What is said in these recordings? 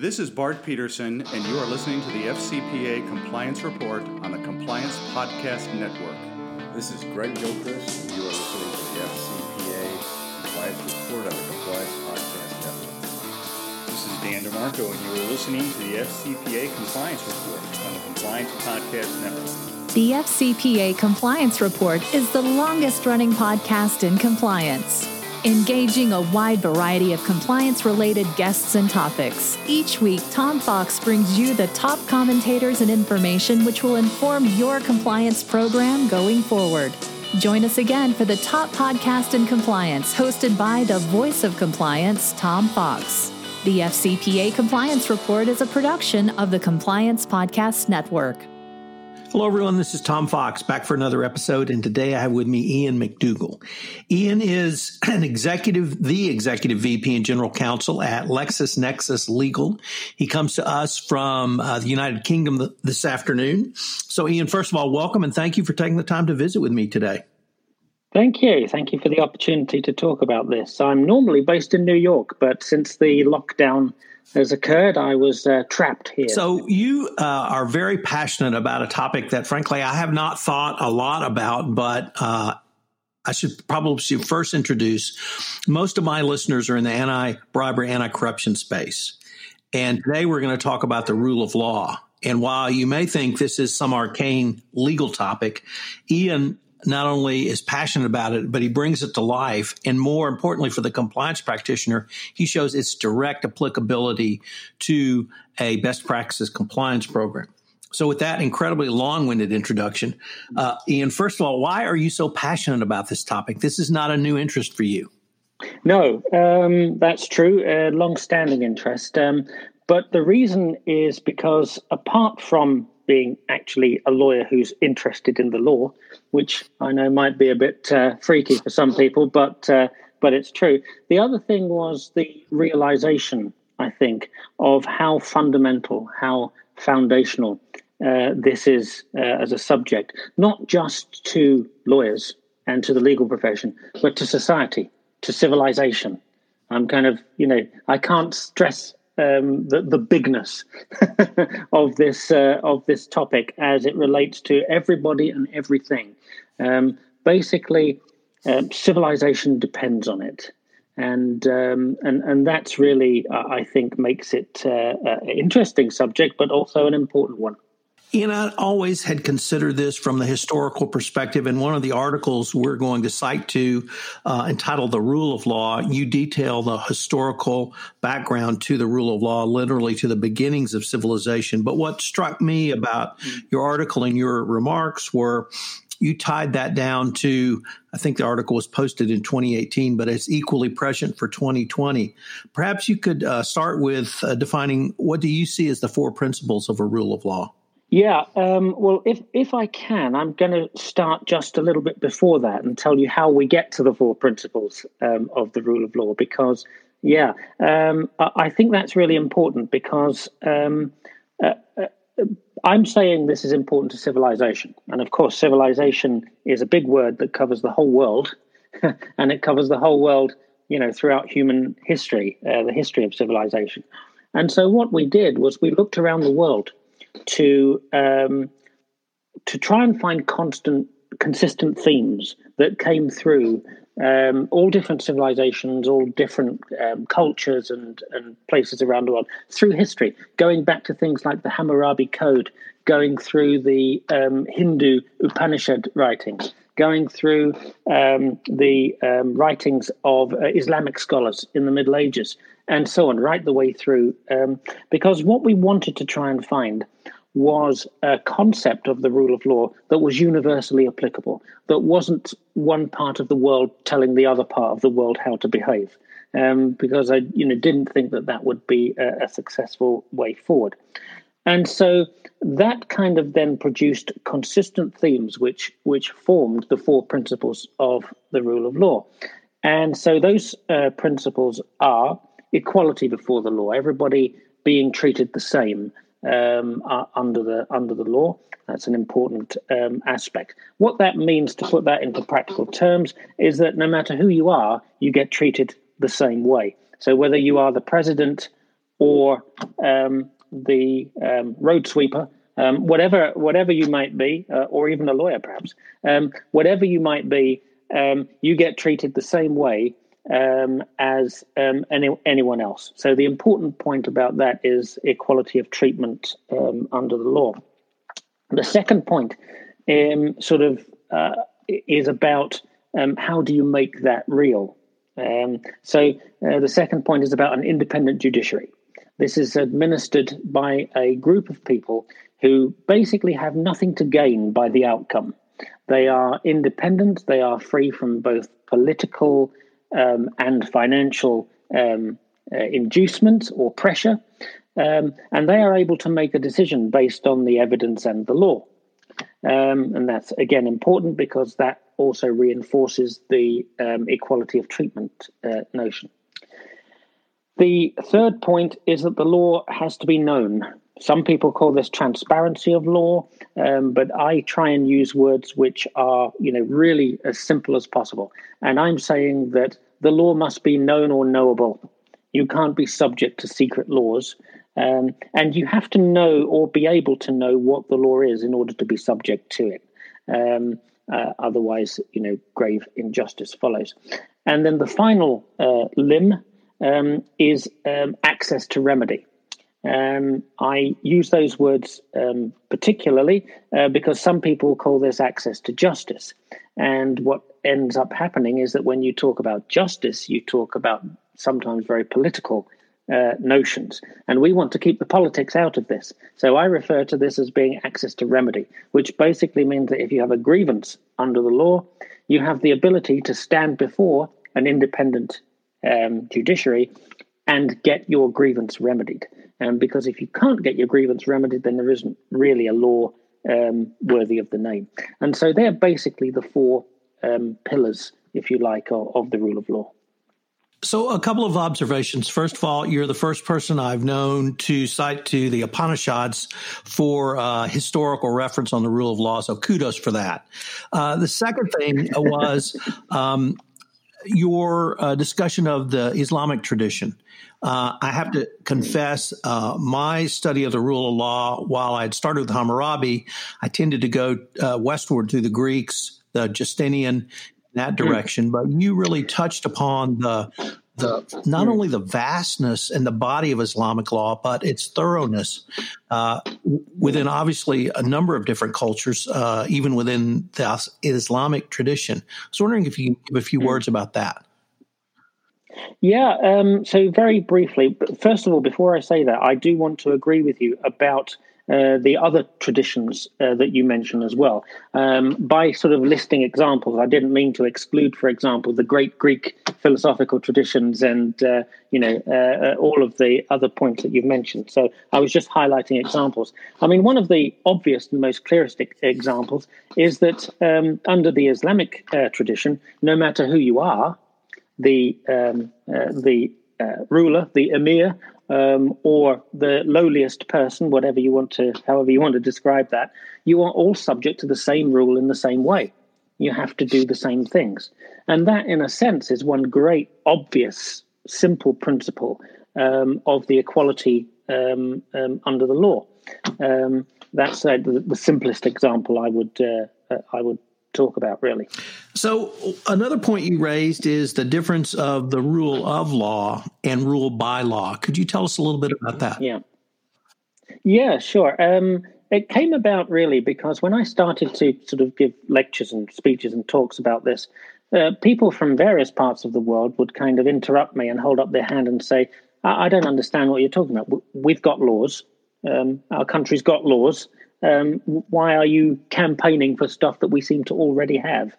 This is Bart Peterson, and you are listening to the FCPA Compliance Report on the Compliance Podcast Network. This is Greg Gilchrist, and you are listening to the FCPA Compliance Report on the Compliance Podcast Network. This is Dan DeMarco, and you are listening to the FCPA Compliance Report on the Compliance Podcast Network. The FCPA Compliance Report is the longest running podcast in compliance engaging a wide variety of compliance related guests and topics. Each week, Tom Fox brings you the top commentators and information which will inform your compliance program going forward. Join us again for the top podcast in compliance, hosted by the voice of compliance, Tom Fox. The FCPA Compliance Report is a production of the Compliance Podcast Network. Hello, everyone. This is Tom Fox back for another episode. And today I have with me Ian McDougall. Ian is an executive, the executive VP and general counsel at LexisNexis Legal. He comes to us from uh, the United Kingdom th- this afternoon. So, Ian, first of all, welcome and thank you for taking the time to visit with me today. Thank you. Thank you for the opportunity to talk about this. I'm normally based in New York, but since the lockdown has occurred, I was uh, trapped here. So you uh, are very passionate about a topic that, frankly, I have not thought a lot about, but uh, I should probably first introduce. Most of my listeners are in the anti-bribery, anti-corruption space, and today we're going to talk about the rule of law. And while you may think this is some arcane legal topic, Ian not only is passionate about it, but he brings it to life. And more importantly, for the compliance practitioner, he shows its direct applicability to a best practices compliance program. So, with that incredibly long winded introduction, uh, Ian, first of all, why are you so passionate about this topic? This is not a new interest for you. No, um, that's true. A long standing interest. Um, but the reason is because apart from being actually a lawyer who's interested in the law, which I know might be a bit uh, freaky for some people, but uh, but it's true. The other thing was the realization, I think, of how fundamental, how foundational uh, this is uh, as a subject, not just to lawyers and to the legal profession, but to society, to civilization. I'm kind of, you know, I can't stress um, the, the bigness of this uh, of this topic as it relates to everybody and everything. Um, basically, um, civilization depends on it, and um, and and that's really uh, I think makes it uh, an interesting subject, but also an important one. Ian, I always had considered this from the historical perspective. And one of the articles we're going to cite to, uh, entitled The Rule of Law, you detail the historical background to the rule of law, literally to the beginnings of civilization. But what struck me about your article and your remarks were you tied that down to, I think the article was posted in 2018, but it's equally present for 2020. Perhaps you could uh, start with uh, defining what do you see as the four principles of a rule of law? Yeah, um, well, if if I can, I'm going to start just a little bit before that and tell you how we get to the four principles um, of the rule of law. Because, yeah, um, I think that's really important because um, uh, uh, I'm saying this is important to civilization, and of course, civilization is a big word that covers the whole world, and it covers the whole world, you know, throughout human history, uh, the history of civilization. And so, what we did was we looked around the world to um, to try and find constant, consistent themes that came through um, all different civilizations, all different um, cultures and, and places around the world through history, going back to things like the Hammurabi Code, going through the um, Hindu Upanishad writings, going through um, the um, writings of uh, Islamic scholars in the Middle Ages, and so on, right the way through. Um, because what we wanted to try and find was a concept of the rule of law that was universally applicable, that wasn't one part of the world telling the other part of the world how to behave. Um, because I, you know, didn't think that that would be a, a successful way forward. And so that kind of then produced consistent themes which which formed the four principles of the rule of law. And so those uh, principles are equality before the law, everybody being treated the same um, uh, under the under the law. That's an important um, aspect. What that means, to put that into practical terms, is that no matter who you are, you get treated the same way. So whether you are the president or um, the um, road sweeper, um, whatever whatever you might be, uh, or even a lawyer perhaps, um, whatever you might be, you get treated the same way um, as um, any, anyone else. So the important point about that is equality of treatment um, under the law. The second point, um, sort of, uh, is about um, how do you make that real. Um, so uh, the second point is about an independent judiciary. This is administered by a group of people who basically have nothing to gain by the outcome. They are independent. They are free from both political um, and financial um, uh, inducement or pressure, um, and they are able to make a decision based on the evidence and the law. Um, and that's again important because that also reinforces the um, equality of treatment uh, notion. The third point is that the law has to be known. Some people call this transparency of law, um, but I try and use words which are, you know, really as simple as possible. And I'm saying that the law must be known or knowable. You can't be subject to secret laws. Um, and you have to know or be able to know what the law is in order to be subject to it. Um, uh, otherwise, you know, grave injustice follows. And then the final uh, limb um, is um, access to remedy. Um, I use those words um, particularly uh, because some people call this access to justice. And what ends up happening is that when you talk about justice, you talk about sometimes very political uh, notions. And we want to keep the politics out of this. So I refer to this as being access to remedy, which basically means that if you have a grievance under the law, you have the ability to stand before an independent um, judiciary and get your grievance remedied. Um, because if you can't get your grievance remedied, then there isn't really a law um, worthy of the name. And so they're basically the four um, pillars, if you like, of, of the rule of law. So, a couple of observations. First of all, you're the first person I've known to cite to the Upanishads for uh, historical reference on the rule of law. So, kudos for that. Uh, the second thing was um, your uh, discussion of the Islamic tradition. Uh, I have to confess, uh, my study of the rule of law, while I had started with Hammurabi, I tended to go uh, westward through the Greeks, the Justinian, that hmm. direction. But you really touched upon the the not only the vastness and the body of Islamic law, but its thoroughness uh, within obviously a number of different cultures, uh, even within the Islamic tradition. I was wondering if you give a few hmm. words about that. Yeah, um, so very briefly, first of all, before I say that, I do want to agree with you about uh, the other traditions uh, that you mentioned as well. Um, by sort of listing examples, I didn't mean to exclude, for example, the great Greek philosophical traditions and uh, you know uh, uh, all of the other points that you've mentioned. So I was just highlighting examples. I mean, one of the obvious and most clearest examples is that um, under the Islamic tradition, no matter who you are, the um, the ruler, the emir, um, or the lowliest person, whatever you want to, however you want to describe that, you are all subject to the same rule in the same way. You have to do the same things. And that, in a sense, is one great, obvious, simple principle um, of the equality um, um under the law. Um, that's uh, the, the, simplest example I would uh, uh I would talk about, really. So, another point you raised is the difference of the rule of law and rule by law. Could you tell us a little bit about that? Yeah. Yeah, sure. Um, it came about really because when I started to sort of give lectures and speeches and talks about this, uh, people from various parts of the world would kind of interrupt me and hold up their hand and say, I, I don't understand what you're talking about. We've got laws. Um, our country's got laws um, why are you campaigning for stuff that we seem to already have?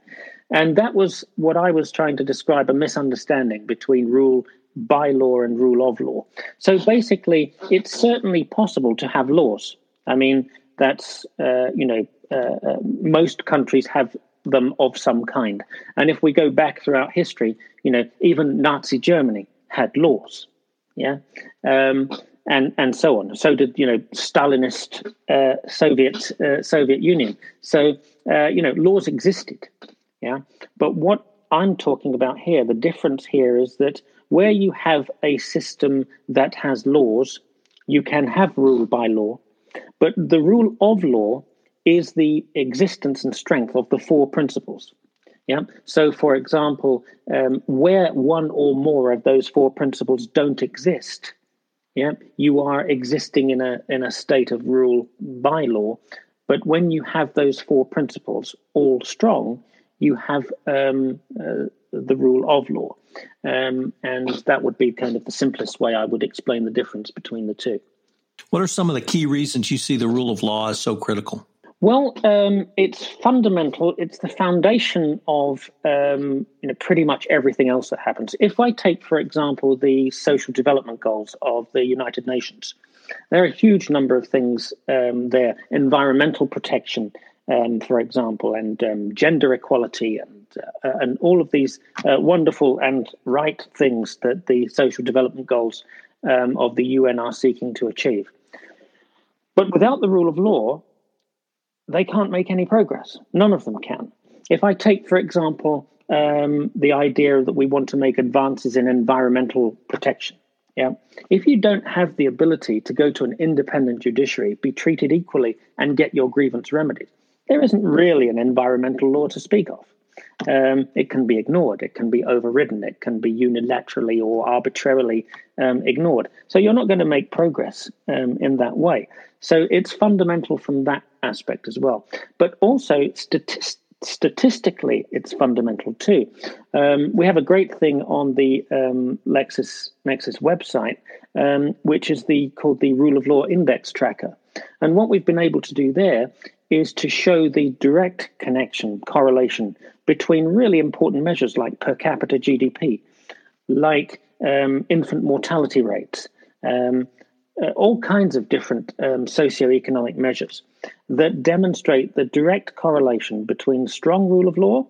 And that was what I was trying to describe a misunderstanding between rule by law and rule of law. So basically, it's certainly possible to have laws. I mean, that's, uh, you know, uh, uh, most countries have them of some kind. And if we go back throughout history, you know, even Nazi Germany had laws. Yeah. Um, and and so on. So did you know Stalinist uh, Soviet uh, Soviet Union. So uh, you know laws existed, yeah. But what I'm talking about here, the difference here is that where you have a system that has laws, you can have rule by law, but the rule of law is the existence and strength of the four principles. Yeah. So, for example, um, where one or more of those four principles don't exist, yeah, you are existing in a in a state of rule by law. But when you have those four principles all strong, you have um, uh, the rule of law, um, and that would be kind of the simplest way I would explain the difference between the two. What are some of the key reasons you see the rule of law as so critical? Well, um, it's fundamental. It's the foundation of um, you know pretty much everything else that happens. If I take, for example, the social development goals of the United Nations, there are a huge number of things um, there: environmental protection, um, for example, and um, gender equality, and uh, and all of these uh, wonderful and right things that the social development goals um, of the UN are seeking to achieve. But without the rule of law, they can't make any progress. None of them can. If I take, for example, um, the idea that we want to make advances in environmental protection, yeah, if you don't have the ability to go to an independent judiciary, be treated equally, and get your grievance remedied, there isn't really an environmental law to speak of. Um, it can be ignored, it can be overridden, it can be unilaterally or arbitrarily um, ignored. So you're not going to make progress um, in that way. So it's fundamental from that aspect as well. But also, statist- statistically, it's fundamental too. Um, we have a great thing on the um, Lexis Nexis website, um, which is the called the Rule of Law Index Tracker. And what we've been able to do there is to show the direct connection, correlation between really important measures like per capita GDP, like um, infant mortality rates, um, uh, all kinds of different um, socioeconomic measures that demonstrate the direct correlation between strong rule of law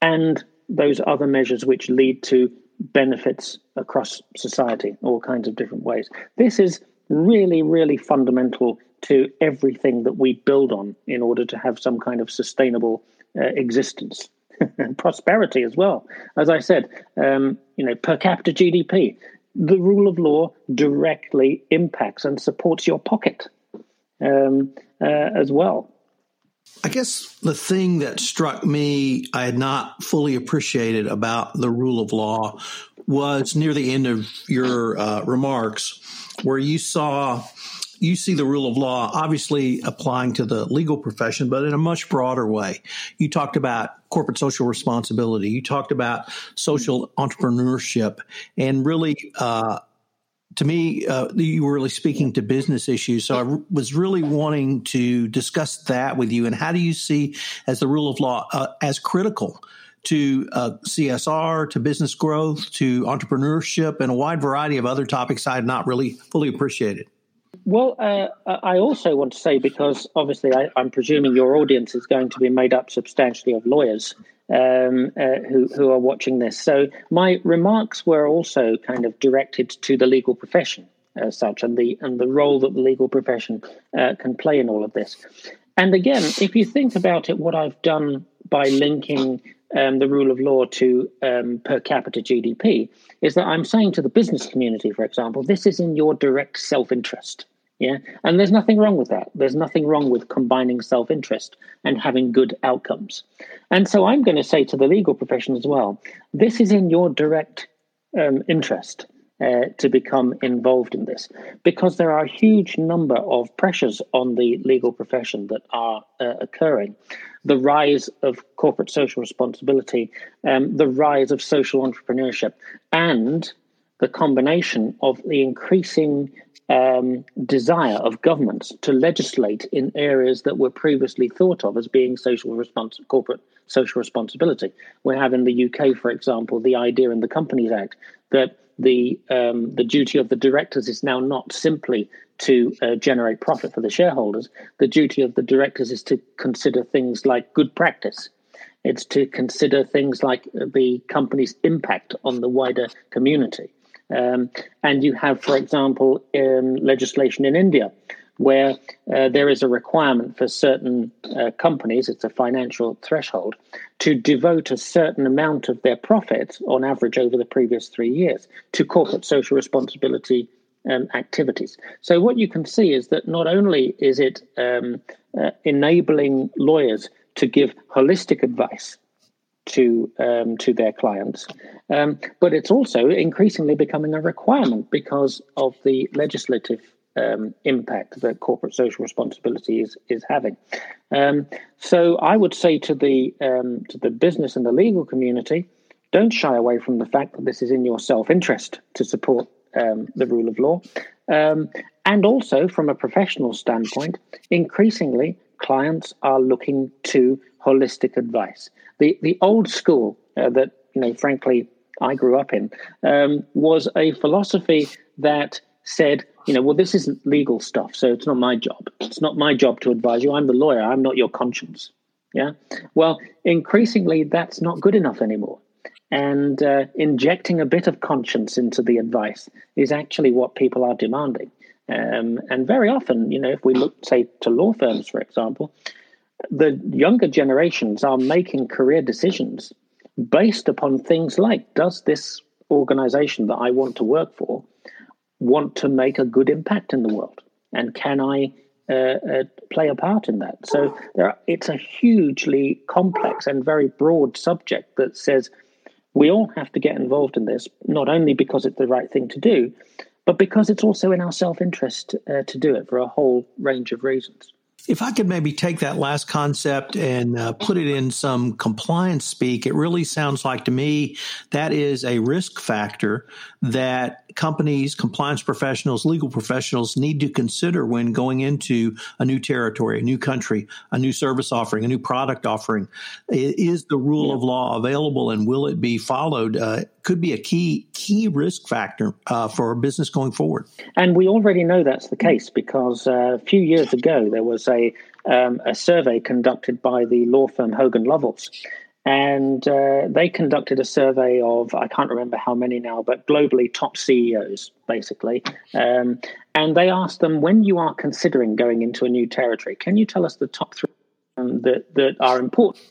and those other measures which lead to benefits across society, all kinds of different ways. This is really, really fundamental to everything that we build on in order to have some kind of sustainable uh, existence and prosperity as well. As I said, um, you know, per capita GDP, the rule of law directly impacts and supports your pocket um, uh, as well. I guess the thing that struck me, I had not fully appreciated about the rule of law was near the end of your uh, remarks, where you saw you see the rule of law obviously applying to the legal profession, but in a much broader way. You talked about corporate social responsibility. You talked about social entrepreneurship, and really, uh, to me, uh, you were really speaking to business issues. So I was really wanting to discuss that with you. And how do you see as the rule of law uh, as critical? to uh, CSR, to business growth, to entrepreneurship, and a wide variety of other topics I had not really fully appreciated. Well, uh, I also want to say because obviously I, am presuming your audience is going to be made up substantially of lawyers um, uh, who who are watching this. So my remarks were also kind of directed to the legal profession as such, and the and the role that the legal profession uh, can play in all of this. And again, if you think about it, what I've done by linking um, the rule of law to um, per capita GDP is that I'm saying to the business community, for example, this is in your direct self interest. Yeah. And there's nothing wrong with that. There's nothing wrong with combining self interest and having good outcomes. And so I'm going to say to the legal profession as well this is in your direct um, interest. Uh, to become involved in this because there are a huge number of pressures on the legal profession that are uh, occurring. The rise of corporate social responsibility, um, the rise of social entrepreneurship, and the combination of the increasing um, desire of governments to legislate in areas that were previously thought of as being social respons- corporate social responsibility. We have in the UK, for example, the idea in the Companies Act that the um, the duty of the directors is now not simply to uh, generate profit for the shareholders. The duty of the directors is to consider things like good practice. It's to consider things like the company's impact on the wider community Um, and you have, for example, um, legislation in India where uh, there is a requirement for certain uh, companies, it's a financial threshold, to devote a certain amount of their profit on average over the previous three years to corporate social responsibility um, activities. So, what you can see is that not only is it um, uh, enabling lawyers to give holistic advice to um, to their clients, um, but it's also increasingly becoming a requirement because of the legislative um, impact that corporate social responsibility is is having. Um, so I would say to the um, to the business and the legal community, don't shy away from the fact that this is in your self interest to support um, the rule of law, um, and also from a professional standpoint, increasingly clients are looking to holistic advice. The the old school uh, that you know, frankly, I grew up in um, was a philosophy that said, you know, well, this isn't legal stuff, so it's not my job. It's not my job to advise you. I'm the lawyer. I'm not your conscience. Yeah. Well, increasingly, that's not good enough anymore. And uh, injecting a bit of conscience into the advice is actually what people are demanding. Um, and very often, you know, if we look, say, to law firms, for example, the younger generations are making career decisions based upon things like does this organization that I want to work for want to make a good impact in the world? And can I uh, uh, play a part in that? So are, it's a hugely complex and very broad subject that says we all have to get involved in this, not only because it's the right thing to do, but because it's also in our self interest uh, to do it for a whole range of reasons. If I could maybe take that last concept and uh, put it in some compliance speak, it really sounds like to me that is a risk factor that companies, compliance professionals, legal professionals need to consider when going into a new territory, a new country, a new service offering, a new product offering. Is the rule yeah. of law available and will it be followed? Uh, could be a key key risk factor uh, for our business going forward. And we already know that's the case because uh, a few years ago there was a um, a survey conducted by the law firm Hogan Lovells and uh, they conducted a survey of, I can't remember how many now, but globally top CEOs, basically. Um, and they asked them, when you are considering going into a new territory, can you tell us the top three um, that, that are important?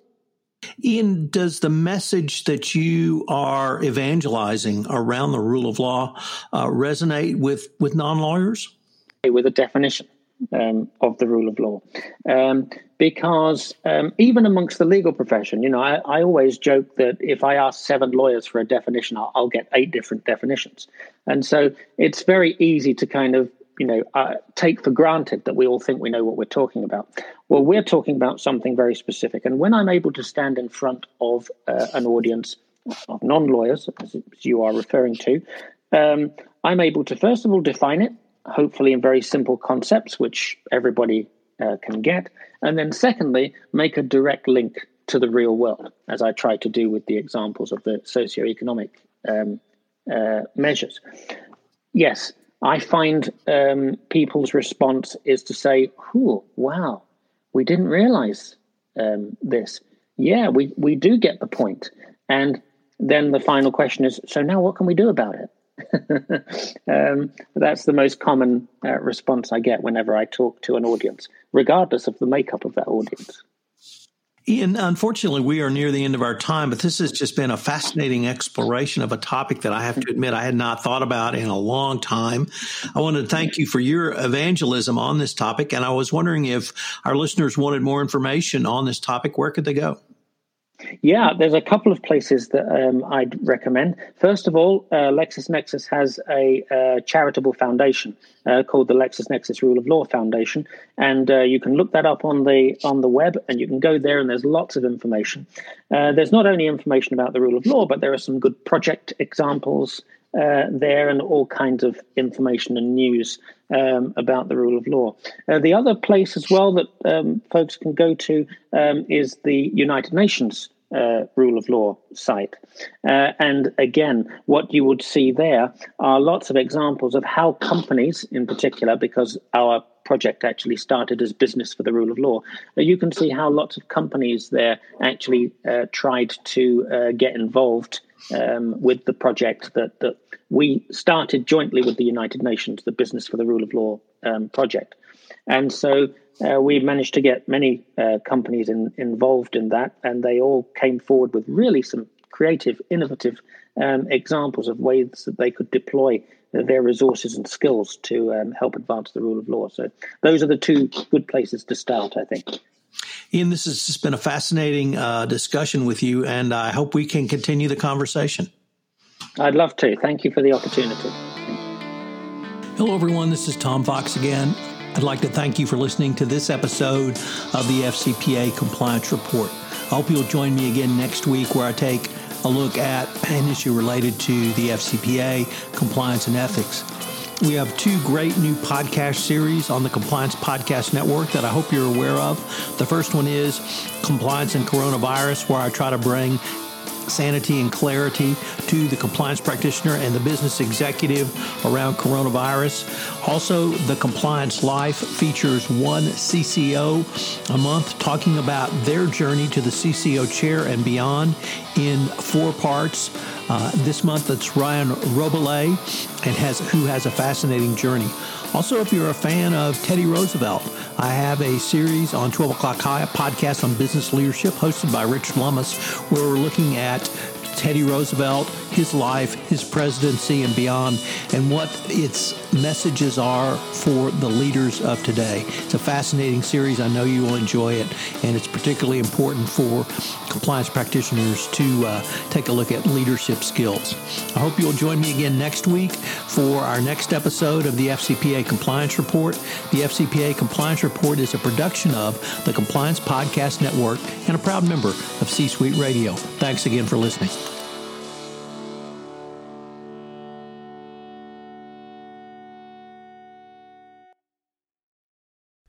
Ian, does the message that you are evangelizing around the rule of law uh, resonate with, with non lawyers? With a definition um, of the rule of law. Um, because um, even amongst the legal profession, you know, I, I, always joke that if I ask seven lawyers for a definition, I'll, I'll, get eight different definitions. And so it's very easy to kind of, you know, uh, take for granted that we all think we know what we're talking about. Well, we're talking about something very specific. And when I'm able to stand in front of uh, an audience of non lawyers, as you are referring to, um, I'm able to, first of all, define it hopefully in very simple concepts, which everybody uh, can get. And then, secondly, make a direct link to the real world, as I try to do with the examples of the socioeconomic um, uh, measures. Yes, I find um, people's response is to say, "Oh, wow, we didn't realize um, this." Yeah, we we do get the point. And then the final question is, so now what can we do about it? um, that's the most common uh, response I get whenever I talk to an audience, regardless of the makeup of that audience. Ian, unfortunately, we are near the end of our time, but this has just been a fascinating exploration of a topic that I have to admit I had not thought about in a long time. I want to thank you for your evangelism on this topic, and I was wondering if our listeners wanted more information on this topic, where could they go? Yeah, there's a couple of places that um, I'd recommend. First of all, uh, LexisNexis has a uh, charitable foundation uh, called the LexisNexis Rule of Law Foundation, and uh, you can look that up on the on the web, and you can go there, and there's lots of information. Uh, there's not only information about the rule of law, but there are some good project examples uh, there, and all kinds of information and news um, about the rule of law. Uh, the other place as well that um, folks can go to um, is the United Nations uh, rule of law site. Uh, and again, what you would see there are lots of examples of how companies, in particular, because our project actually started as business for the rule of law, uh, you can see how lots of companies there actually uh, tried to uh, get involved um, with the project that that we started jointly with the United Nations, the Business for the Rule of Law um, project, and so. Uh, we managed to get many uh, companies in, involved in that, and they all came forward with really some creative, innovative um, examples of ways that they could deploy their resources and skills to um, help advance the rule of law. So those are the two good places to start, I think. Ian, this has just been a fascinating uh, discussion with you, and I hope we can continue the conversation. I'd love to. Thank you for the opportunity. Hello, everyone. This is Tom Fox again. I'd like to thank you for listening to this episode of the FCPA Compliance Report. I hope you'll join me again next week where I take a look at an issue related to the FCPA, compliance, and ethics. We have two great new podcast series on the Compliance Podcast Network that I hope you're aware of. The first one is Compliance and Coronavirus, where I try to bring sanity and clarity to the compliance practitioner and the business executive around coronavirus. Also, the Compliance Life features one CCO a month talking about their journey to the CCO chair and beyond in four parts. Uh, this month, it's Ryan Robillé, and has who has a fascinating journey. Also, if you're a fan of Teddy Roosevelt, I have a series on 12 O'Clock High, a podcast on business leadership hosted by Richard Lummis, where we're looking at Teddy Roosevelt, his life, his presidency, and beyond, and what its messages are for the leaders of today. It's a fascinating series. I know you will enjoy it, and it's particularly important for compliance practitioners to uh, take a look at leadership skills. I hope you'll join me again next week for our next episode of the FCPA Compliance Report. The FCPA Compliance Report is a production of the Compliance Podcast Network and a proud member of C Suite Radio. Thanks again for listening.